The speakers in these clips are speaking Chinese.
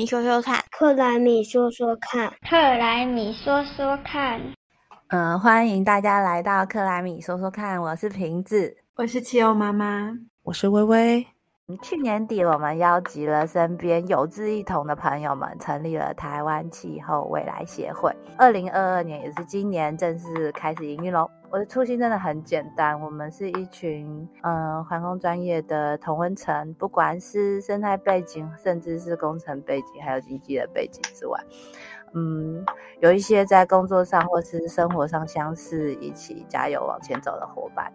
米说说看，克莱米说说看，克莱米说说看。嗯，欢迎大家来到克莱米说说看，我是瓶子，我是七欧妈妈，我是微微。去年底，我们邀集了身边有志一同的朋友们，成立了台湾气候未来协会。二零二二年也是今年正式开始营运喽。我的初心真的很简单，我们是一群嗯环工专业的同温层，不管是生态背景，甚至是工程背景，还有经济的背景之外，嗯，有一些在工作上或是生活上相似，一起加油往前走的伙伴。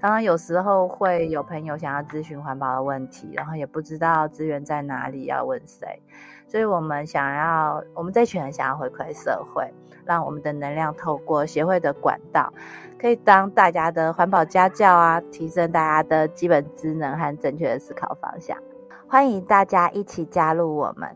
当然，有时候会有朋友想要咨询环保的问题，然后也不知道资源在哪里，要问谁，所以我们想要，我们这群人想要回馈社会，让我们的能量透过协会的管道，可以当大家的环保家教啊，提升大家的基本职能和正确的思考方向。欢迎大家一起加入我们。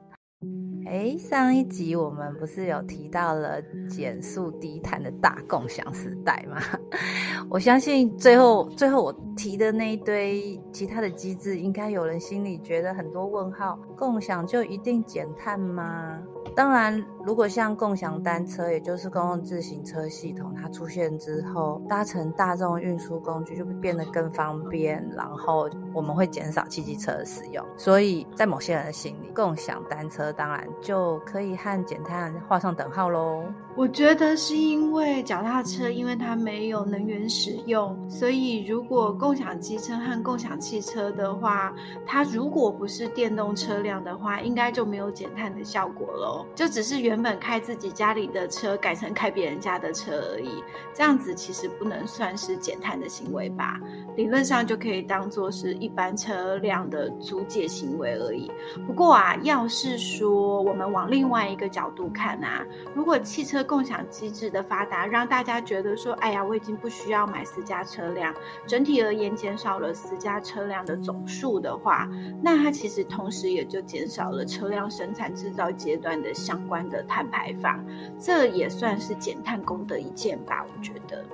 哎，上一集我们不是有提到了减速低碳的大共享时代吗？我相信最后最后我提的那一堆其他的机制，应该有人心里觉得很多问号。共享就一定减碳吗？当然，如果像共享单车，也就是公共自行车系统，它出现之后，搭乘大众运输工具就会变得更方便，然后我们会减少汽机车的使用。所以在某些人的心里，共享单车当然就可以和减碳画上等号喽。我觉得是因为脚踏车，因为它没有能源使用，所以如果共享机车和共享汽车的话，它如果不是电动车辆的话，应该就没有减碳的效果喽。就只是原原本开自己家里的车，改成开别人家的车而已。这样子其实不能算是减碳的行为吧？理论上就可以当做是一般车辆的租借行为而已。不过啊，要是说我们往另外一个角度看啊，如果汽车共享机制的发达，让大家觉得说，哎呀，我已经不需要买私家车辆，整体而言减少了私家车辆的总数的话，那它其实同时也就减少了车辆生产制造阶段的相关的碳排放，这也算是减碳功德一件吧，我觉得。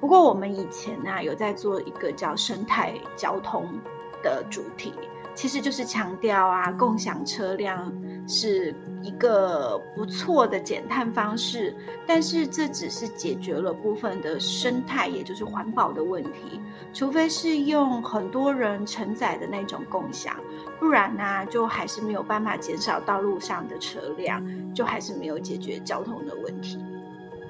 不过我们以前呢，有在做一个叫生态交通的主题。其实就是强调啊，共享车辆是一个不错的减碳方式，但是这只是解决了部分的生态，也就是环保的问题。除非是用很多人承载的那种共享，不然呢，就还是没有办法减少道路上的车辆，就还是没有解决交通的问题。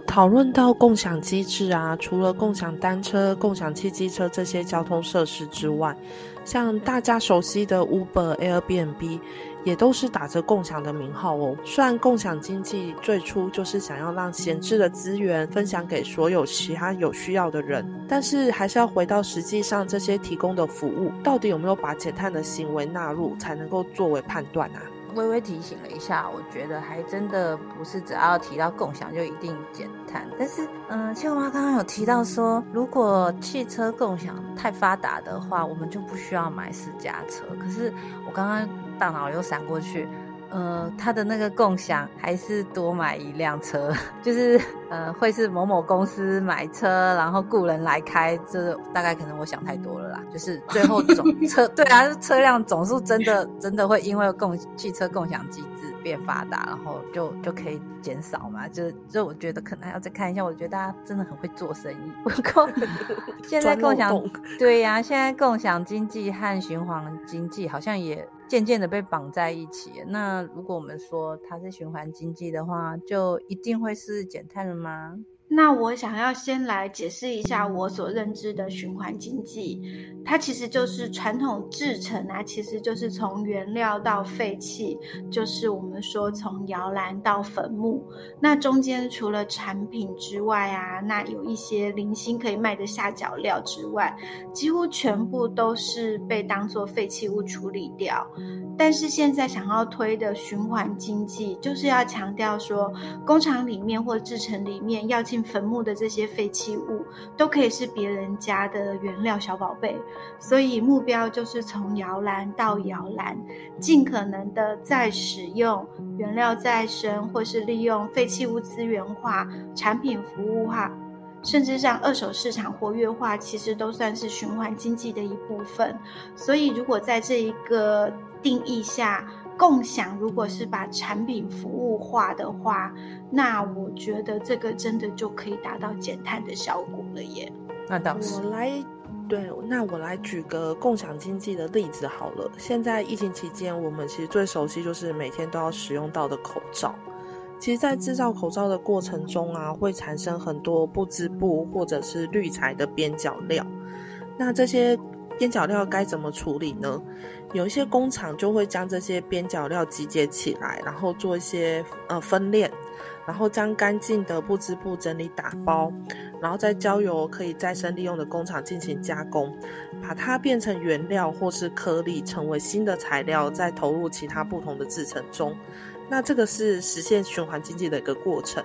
讨论到共享机制啊，除了共享单车、共享汽机车这些交通设施之外，像大家熟悉的 Uber、Airbnb，也都是打着共享的名号哦。虽然共享经济最初就是想要让闲置的资源分享给所有其他有需要的人，但是还是要回到实际上这些提供的服务到底有没有把减碳的行为纳入，才能够作为判断啊。微微提醒了一下，我觉得还真的不是只要提到共享就一定减碳。但是，嗯，青蛙刚刚有提到说，如果汽车共享太发达的话，我们就不需要买私家车。可是我刚刚大脑又闪过去。呃，他的那个共享还是多买一辆车，就是呃，会是某某公司买车，然后雇人来开，这大概可能我想太多了啦。就是最后总车，对啊，车辆总数真的真的会因为共汽车共享机制变发达，然后就就可以减少嘛？就就我觉得可能还要再看一下，我觉得大家真的很会做生意。不过 现在共享对呀，现在共享经济和循环经济好像也。渐渐的被绑在一起。那如果我们说它是循环经济的话，就一定会是减碳了吗？那我想要先来解释一下我所认知的循环经济，它其实就是传统制成啊，其实就是从原料到废弃，就是我们说从摇篮到坟墓。那中间除了产品之外啊，那有一些零星可以卖的下脚料之外，几乎全部都是被当做废弃物处理掉。但是现在想要推的循环经济，就是要强调说，工厂里面或制成里面要进坟墓的这些废弃物，都可以是别人家的原料小宝贝。所以目标就是从摇篮到摇篮，尽可能的再使用原料再生，或是利用废弃物资源化、产品服务化，甚至让二手市场活跃化，其实都算是循环经济的一部分。所以如果在这一个定义下，共享如果是把产品服务化的话，那我觉得这个真的就可以达到减碳的效果了耶。那倒是。我来，对，那我来举个共享经济的例子好了。现在疫情期间，我们其实最熟悉就是每天都要使用到的口罩。其实，在制造口罩的过程中啊，会产生很多不织布或者是滤材的边角料。那这些边角料该怎么处理呢？有一些工厂就会将这些边角料集结起来，然后做一些呃分链，然后将干净的不织布整理打包，然后再交由可以再生利用的工厂进行加工，把它变成原料或是颗粒，成为新的材料，再投入其他不同的制成中。那这个是实现循环经济的一个过程。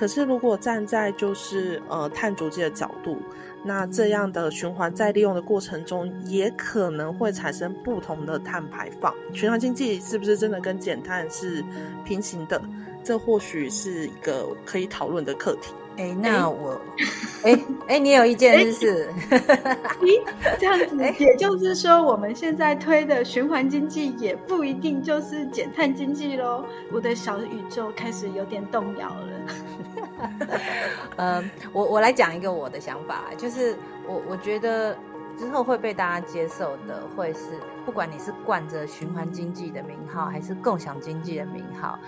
可是如果站在就是呃碳足迹的角度，那这样的循环再利用的过程中，也可能会产生不同的碳排放。循环经济是不是真的跟减碳是平行的？这或许是一个可以讨论的课题。哎，那我，哎哎，你有意见是不是？咦，这样子，也就是说，我们现在推的循环经济也不一定就是减碳经济喽。我的小宇宙开始有点动摇了。嗯，我我来讲一个我的想法，就是我我觉得之后会被大家接受的，会是不管你是冠着循环经济的名号，还是共享经济的名号，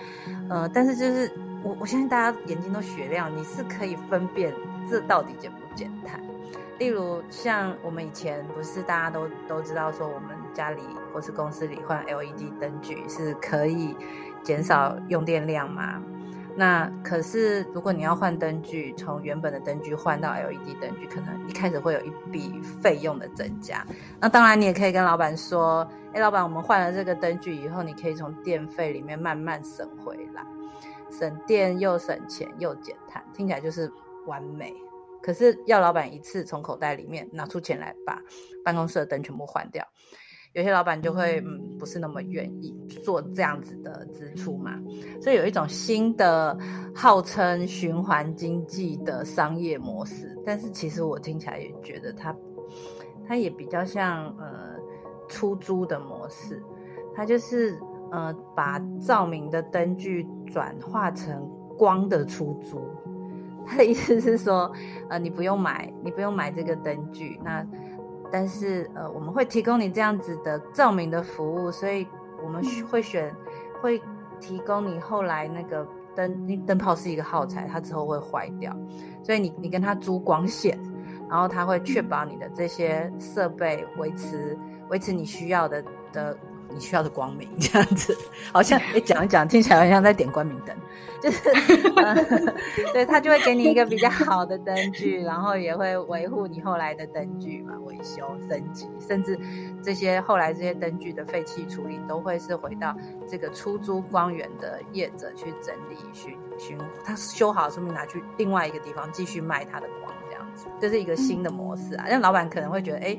呃，但是就是。我我相信大家眼睛都雪亮，你是可以分辨这到底简不简单。例如像我们以前不是大家都都知道说，我们家里或是公司里换 LED 灯具是可以减少用电量吗？那可是如果你要换灯具，从原本的灯具换到 LED 灯具，可能一开始会有一笔费用的增加。那当然你也可以跟老板说，哎，老板，我们换了这个灯具以后，你可以从电费里面慢慢省回来。省电又省钱又减碳，听起来就是完美。可是要老板一次从口袋里面拿出钱来把办公室的灯全部换掉，有些老板就会嗯不是那么愿意做这样子的支出嘛。所以有一种新的号称循环经济的商业模式，但是其实我听起来也觉得它它也比较像呃出租的模式，它就是。呃，把照明的灯具转化成光的出租，他的意思是说，呃，你不用买，你不用买这个灯具，那但是呃，我们会提供你这样子的照明的服务，所以我们会选，会提供你后来那个灯，灯泡是一个耗材，它之后会坏掉，所以你你跟他租光线，然后他会确保你的这些设备维持维持你需要的的。你需要的光明 这样子，好像你 讲一讲，听起来好像在点光明灯，就是，对他就会给你一个比较好的灯具，然后也会维护你后来的灯具嘛，维修升级，甚至这些后来这些灯具的废弃处理，都会是回到这个出租光源的业者去整理、去巡，他修好，顺便拿去另外一个地方继续卖他的光，这样子，这是一个新的模式啊。让老板可能会觉得，哎。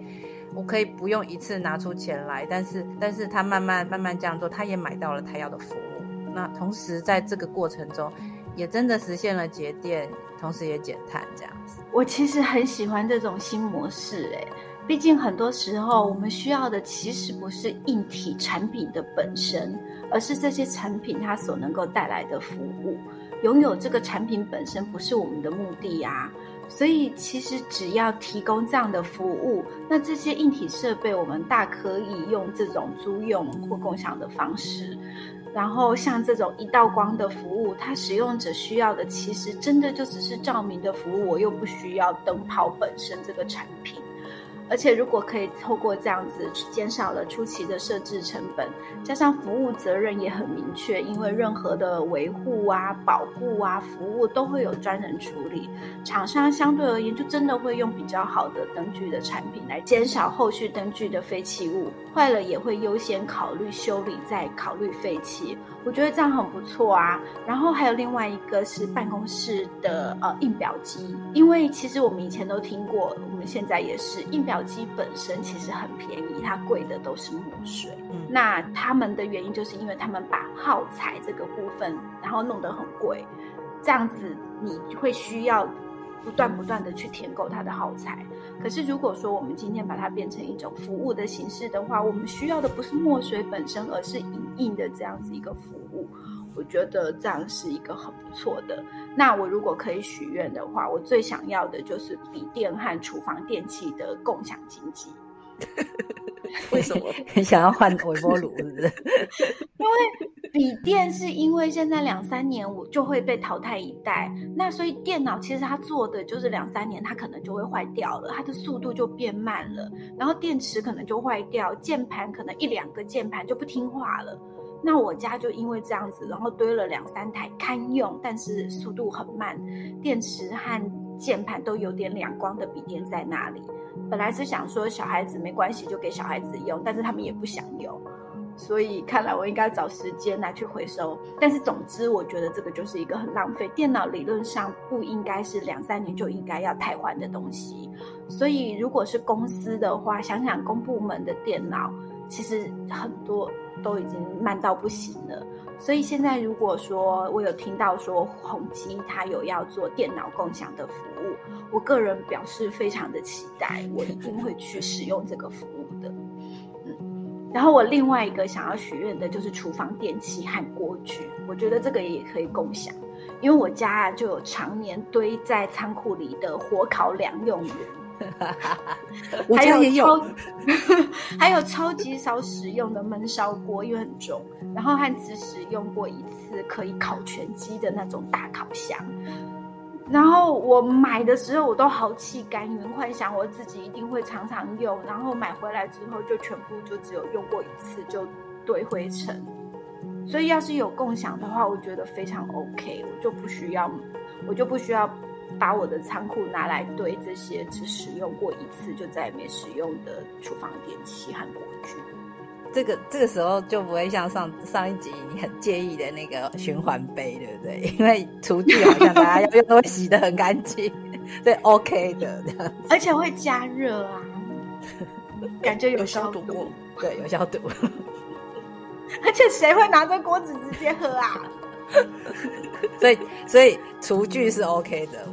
我可以不用一次拿出钱来，但是，但是他慢慢慢慢这样做，他也买到了他要的服务。那同时在这个过程中，也真的实现了节电，同时也减碳这样子。我其实很喜欢这种新模式，诶，毕竟很多时候我们需要的其实不是硬体产品的本身，而是这些产品它所能够带来的服务。拥有这个产品本身不是我们的目的呀。所以，其实只要提供这样的服务，那这些硬体设备我们大可以用这种租用或共享的方式。然后，像这种一道光的服务，它使用者需要的其实真的就只是照明的服务，我又不需要灯泡本身这个产品。而且，如果可以透过这样子减少了初期的设置成本，加上服务责任也很明确，因为任何的维护啊、保护啊、服务都会有专人处理，厂商相对而言就真的会用比较好的灯具的产品来减少后续灯具的废弃物，坏了也会优先考虑修理，再考虑废弃。我觉得这样很不错啊。然后还有另外一个是办公室的呃印表机，因为其实我们以前都听过，我们现在也是印表。机本身其实很便宜，它贵的都是墨水。嗯，那他们的原因就是因为他们把耗材这个部分，然后弄得很贵，这样子你会需要不断不断的去填购它的耗材。可是如果说我们今天把它变成一种服务的形式的话，我们需要的不是墨水本身，而是影印的这样子一个服务。我觉得这样是一个很不错的。那我如果可以许愿的话，我最想要的就是笔电和厨房电器的共享经济。为什么？很 想要换微波炉？是不是？因为笔电是因为现在两三年我就会被淘汰一代，那所以电脑其实它做的就是两三年，它可能就会坏掉了，它的速度就变慢了，然后电池可能就坏掉，键盘可能一两个键盘就不听话了。那我家就因为这样子，然后堆了两三台堪用，但是速度很慢，电池和键盘都有点两光的笔电在那里。本来是想说小孩子没关系，就给小孩子用，但是他们也不想用，所以看来我应该找时间拿去回收。但是总之，我觉得这个就是一个很浪费。电脑理论上不应该是两三年就应该要汰换的东西，所以如果是公司的话，想想公部门的电脑，其实很多。都已经慢到不行了，所以现在如果说我有听到说宏基他有要做电脑共享的服务，我个人表示非常的期待，我一定会去使用这个服务的。嗯，然后我另外一个想要许愿的就是厨房电器和锅具，我觉得这个也可以共享，因为我家就有常年堆在仓库里的火烤两用元。我家也有，还有超 级少使用的焖烧锅，因为很重，然后还只使用过一次可以烤全鸡的那种大烤箱。然后我买的时候我都豪气干云，幻想我自己一定会常常用，然后买回来之后就全部就只有用过一次就堆灰尘。所以要是有共享的话，我觉得非常 OK，我就不需要，我就不需要。把我的仓库拿来堆这些只使用过一次就再也没使用的厨房电器和锅具，这个这个时候就不会像上上一集你很介意的那个循环杯，对不对？因为厨具好像大家 要用都会洗的很干净，对，OK 的而且会加热啊，感觉有消毒，对，有消毒，而且谁会拿着锅子直接喝啊？所以所以厨具是 OK 的。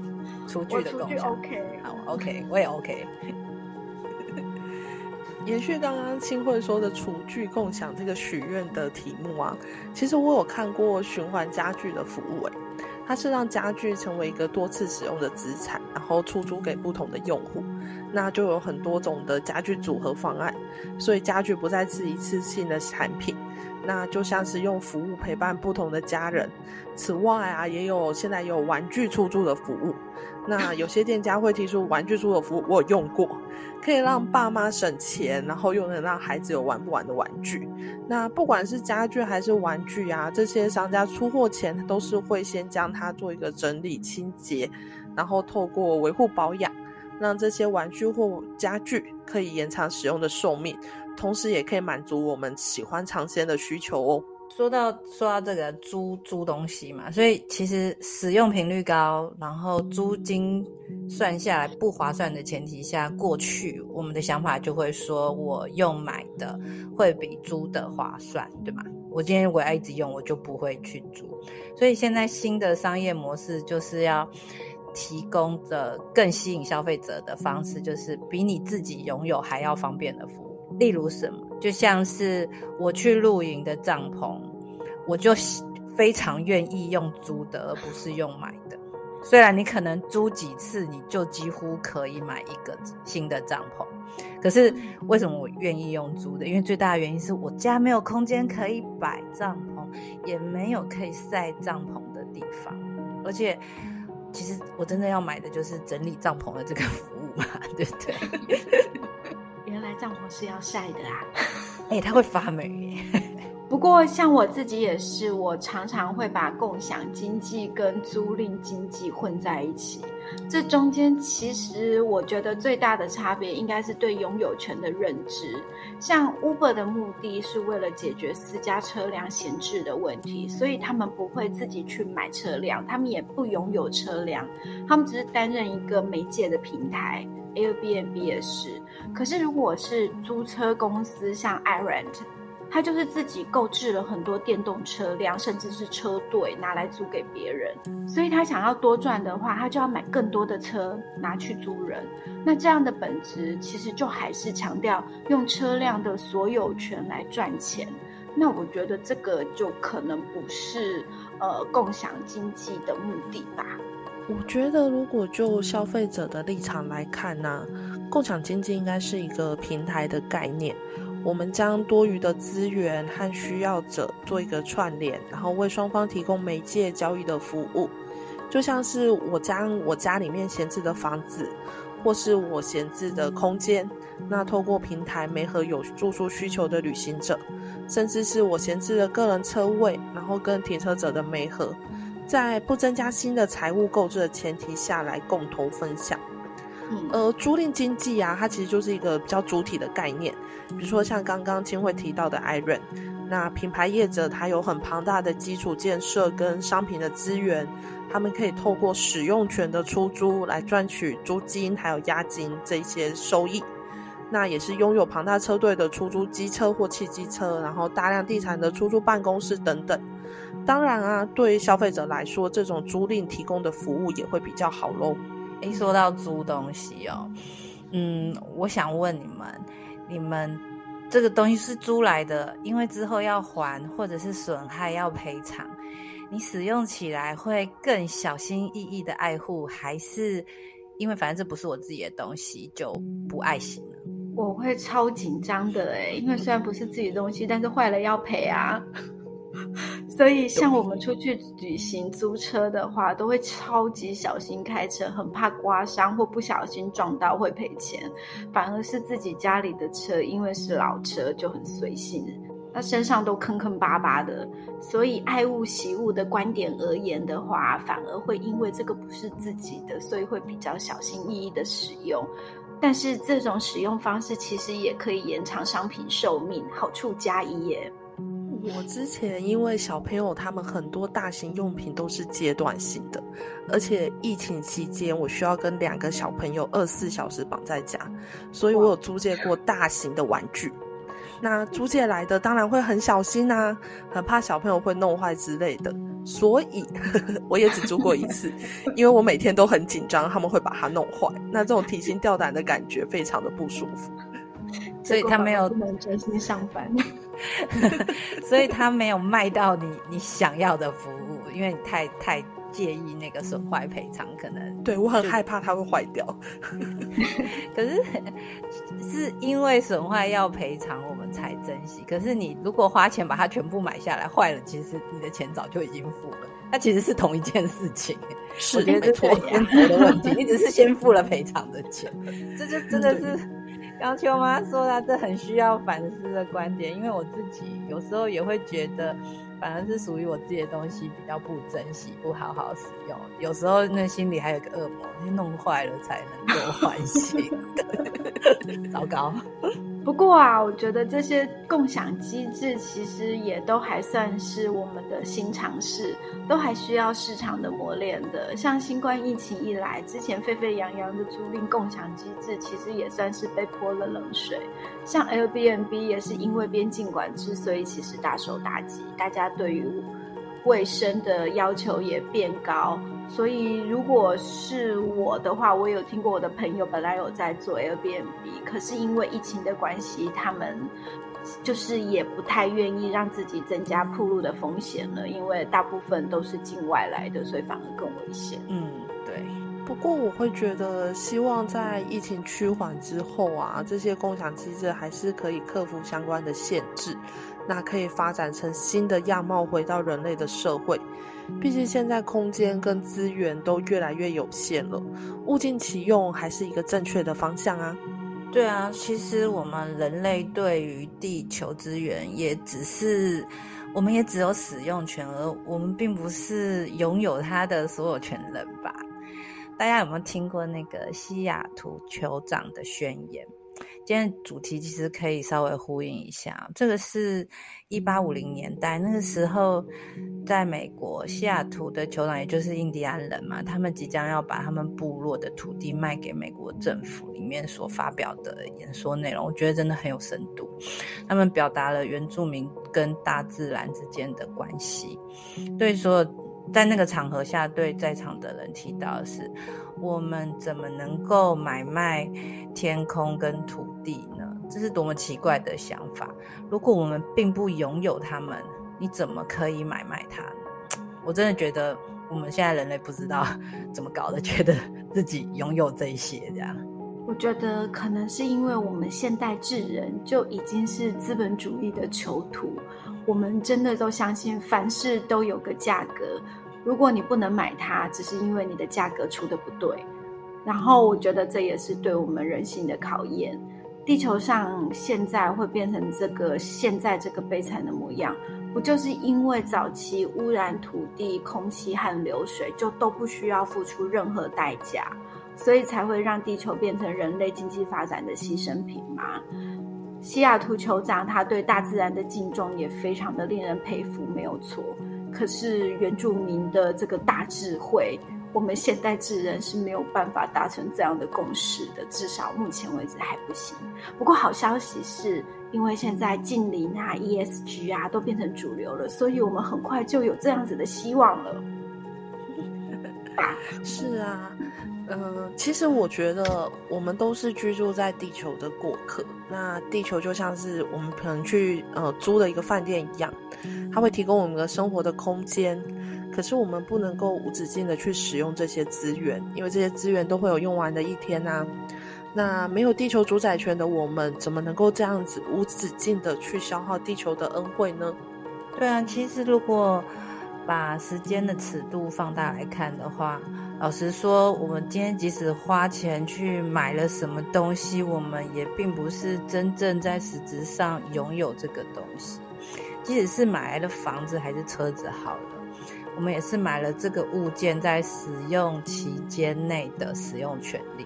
厨具的共享，OK，好，OK，我也 OK。延续刚刚清慧说的厨具共享这个许愿的题目啊，其实我有看过循环家具的服务，诶，它是让家具成为一个多次使用的资产，然后出租给不同的用户，那就有很多种的家具组合方案，所以家具不再是一次性的产品。那就像是用服务陪伴不同的家人。此外啊，也有现在有玩具出租的服务。那有些店家会提出玩具出租服务，我有用过，可以让爸妈省钱，然后又能让孩子有玩不完的玩具。那不管是家具还是玩具啊，这些商家出货前都是会先将它做一个整理清洁，然后透过维护保养，让这些玩具或家具可以延长使用的寿命。同时也可以满足我们喜欢尝鲜的需求哦。说到说到这个租租东西嘛，所以其实使用频率高，然后租金算下来不划算的前提下，过去我们的想法就会说，我用买的会比租的划算，对吗？我今天如果要一直用，我就不会去租。所以现在新的商业模式就是要提供的更吸引消费者的方式，就是比你自己拥有还要方便的服务。例如什么，就像是我去露营的帐篷，我就非常愿意用租的，而不是用买的。虽然你可能租几次，你就几乎可以买一个新的帐篷，可是为什么我愿意用租的？因为最大的原因是我家没有空间可以摆帐篷，也没有可以晒帐篷的地方，而且其实我真的要买的就是整理帐篷的这个服务嘛，对不对？帐篷是要晒的啊！哎，它会发霉。不过像我自己也是，我常常会把共享经济跟租赁经济混在一起。这中间其实我觉得最大的差别应该是对拥有权的认知。像 Uber 的目的是为了解决私家车辆闲置的问题，所以他们不会自己去买车辆，他们也不拥有车辆，他们只是担任一个媒介的平台。Airbnb 也是，可是如果是租车公司，像 iRent，他就是自己购置了很多电动车辆，甚至是车队拿来租给别人。所以他想要多赚的话，他就要买更多的车拿去租人。那这样的本质其实就还是强调用车辆的所有权来赚钱。那我觉得这个就可能不是呃共享经济的目的吧。我觉得如果就消费者的立场来看呢，共享经济应该是一个平台的概念。我们将多余的资源和需要者做一个串联，然后为双方提供媒介交易的服务，就像是我将我家里面闲置的房子，或是我闲置的空间，那透过平台媒合有住宿需求的旅行者，甚至是我闲置的个人车位，然后跟停车者的媒合，在不增加新的财务购置的前提下来共同分享。呃，租赁经济啊，它其实就是一个比较主体的概念。比如说像刚刚金慧提到的 Iron，那品牌业者他有很庞大的基础建设跟商品的资源，他们可以透过使用权的出租来赚取租金还有押金这些收益。那也是拥有庞大车队的出租机车或汽机车，然后大量地产的出租办公室等等。当然啊，对消费者来说，这种租赁提供的服务也会比较好喽。一说到租东西哦，嗯，我想问你们，你们这个东西是租来的，因为之后要还，或者是损害要赔偿，你使用起来会更小心翼翼的爱护，还是因为反正这不是我自己的东西就不爱惜呢？我会超紧张的哎，因为虽然不是自己的东西，但是坏了要赔啊。所以，像我们出去旅行租车的话，都会超级小心开车，很怕刮伤或不小心撞到会赔钱。反而是自己家里的车，因为是老车，就很随性，那身上都坑坑巴巴的。所以，爱物惜物的观点而言的话，反而会因为这个不是自己的，所以会比较小心翼翼的使用。但是，这种使用方式其实也可以延长商品寿命，好处加一耶。我之前因为小朋友他们很多大型用品都是阶段性的，而且疫情期间我需要跟两个小朋友二十四小时绑在家，所以我有租借过大型的玩具。那租借来的当然会很小心呐，很怕小朋友会弄坏之类的，所以 我也只租过一次，因为我每天都很紧张他们会把它弄坏，那这种提心吊胆的感觉非常的不舒服。所以他没有能专心上班，所以他没有卖到你你想要的服务，因为你太太介意那个损坏赔偿，可能对我很害怕它会坏掉。可是是因为损坏要赔偿，我们才珍惜。可是你如果花钱把它全部买下来，坏了，其实你的钱早就已经付了。那其实是同一件事情，是没错，先付的问题，你只是先付了赔偿的钱，这就真的是。刚秋妈说她，这很需要反思的观点，因为我自己有时候也会觉得，反而是属于我自己的东西比较不珍惜，不好好使用。有时候那心里还有个恶魔，弄坏了才能够唤醒。糟糕。不过啊，我觉得这些共享机制其实也都还算是我们的新尝试，都还需要市场的磨练的。像新冠疫情一来，之前沸沸扬扬的租赁共享机制，其实也算是被泼了冷水。像 Airbnb 也是因为边境管制，所以其实大受打击，大家对于卫生的要求也变高。所以，如果是我的话，我有听过我的朋友本来有在做 Airbnb，可是因为疫情的关系，他们就是也不太愿意让自己增加铺路的风险了，因为大部分都是境外来的，所以反而更危险。嗯，对。不过我会觉得，希望在疫情趋缓之后啊，这些共享机制还是可以克服相关的限制，那可以发展成新的样貌，回到人类的社会。毕竟现在空间跟资源都越来越有限了，物尽其用还是一个正确的方向啊。对啊，其实我们人类对于地球资源也只是，我们也只有使用权，而我们并不是拥有它的所有权人吧？大家有没有听过那个西雅图酋长的宣言？今天主题其实可以稍微呼应一下，这个是一八五零年代那个时候，在美国西雅图的酋长，也就是印第安人嘛，他们即将要把他们部落的土地卖给美国政府，里面所发表的演说内容，我觉得真的很有深度。他们表达了原住民跟大自然之间的关系，对说在那个场合下，对在场的人提到的是。我们怎么能够买卖天空跟土地呢？这是多么奇怪的想法！如果我们并不拥有它们，你怎么可以买卖它？我真的觉得我们现在人类不知道 怎么搞的，觉得自己拥有这些这样。我觉得可能是因为我们现代智人就已经是资本主义的囚徒，我们真的都相信凡事都有个价格。如果你不能买它，只是因为你的价格出的不对，然后我觉得这也是对我们人性的考验。地球上现在会变成这个现在这个悲惨的模样，不就是因为早期污染土地、空气和流水，就都不需要付出任何代价，所以才会让地球变成人类经济发展的牺牲品吗？西雅图酋长他对大自然的敬重也非常的令人佩服，没有错。可是原住民的这个大智慧，我们现代智人是没有办法达成这样的共识的，至少目前为止还不行。不过好消息是，因为现在近邻啊、ESG 啊都变成主流了，所以我们很快就有这样子的希望了。是啊。嗯，其实我觉得我们都是居住在地球的过客。那地球就像是我们可能去呃租的一个饭店一样，它会提供我们的生活的空间。可是我们不能够无止境的去使用这些资源，因为这些资源都会有用完的一天呐。那没有地球主宰权的我们，怎么能够这样子无止境的去消耗地球的恩惠呢？对啊，其实如果把时间的尺度放大来看的话。老实说，我们今天即使花钱去买了什么东西，我们也并不是真正在实质上拥有这个东西。即使是买来的房子还是车子，好了，我们也是买了这个物件在使用期间内的使用权利。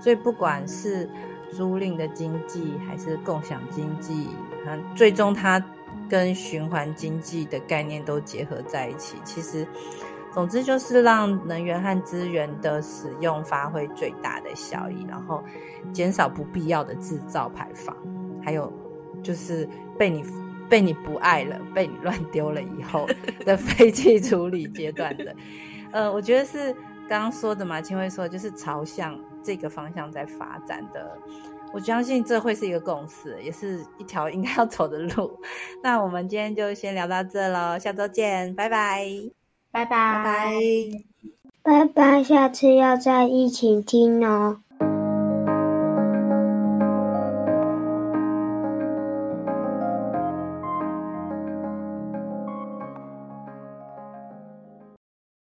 所以，不管是租赁的经济还是共享经济，它最终它跟循环经济的概念都结合在一起。其实。总之就是让能源和资源的使用发挥最大的效益，然后减少不必要的制造排放，还有就是被你被你不爱了、被你乱丢了以后 的废弃处理阶段的。呃，我觉得是刚刚说的嘛，青薇说就是朝向这个方向在发展的。我相信这会是一个共识，也是一条应该要走的路。那我们今天就先聊到这喽，下周见，拜拜。拜拜拜拜，下次要在一起听哦。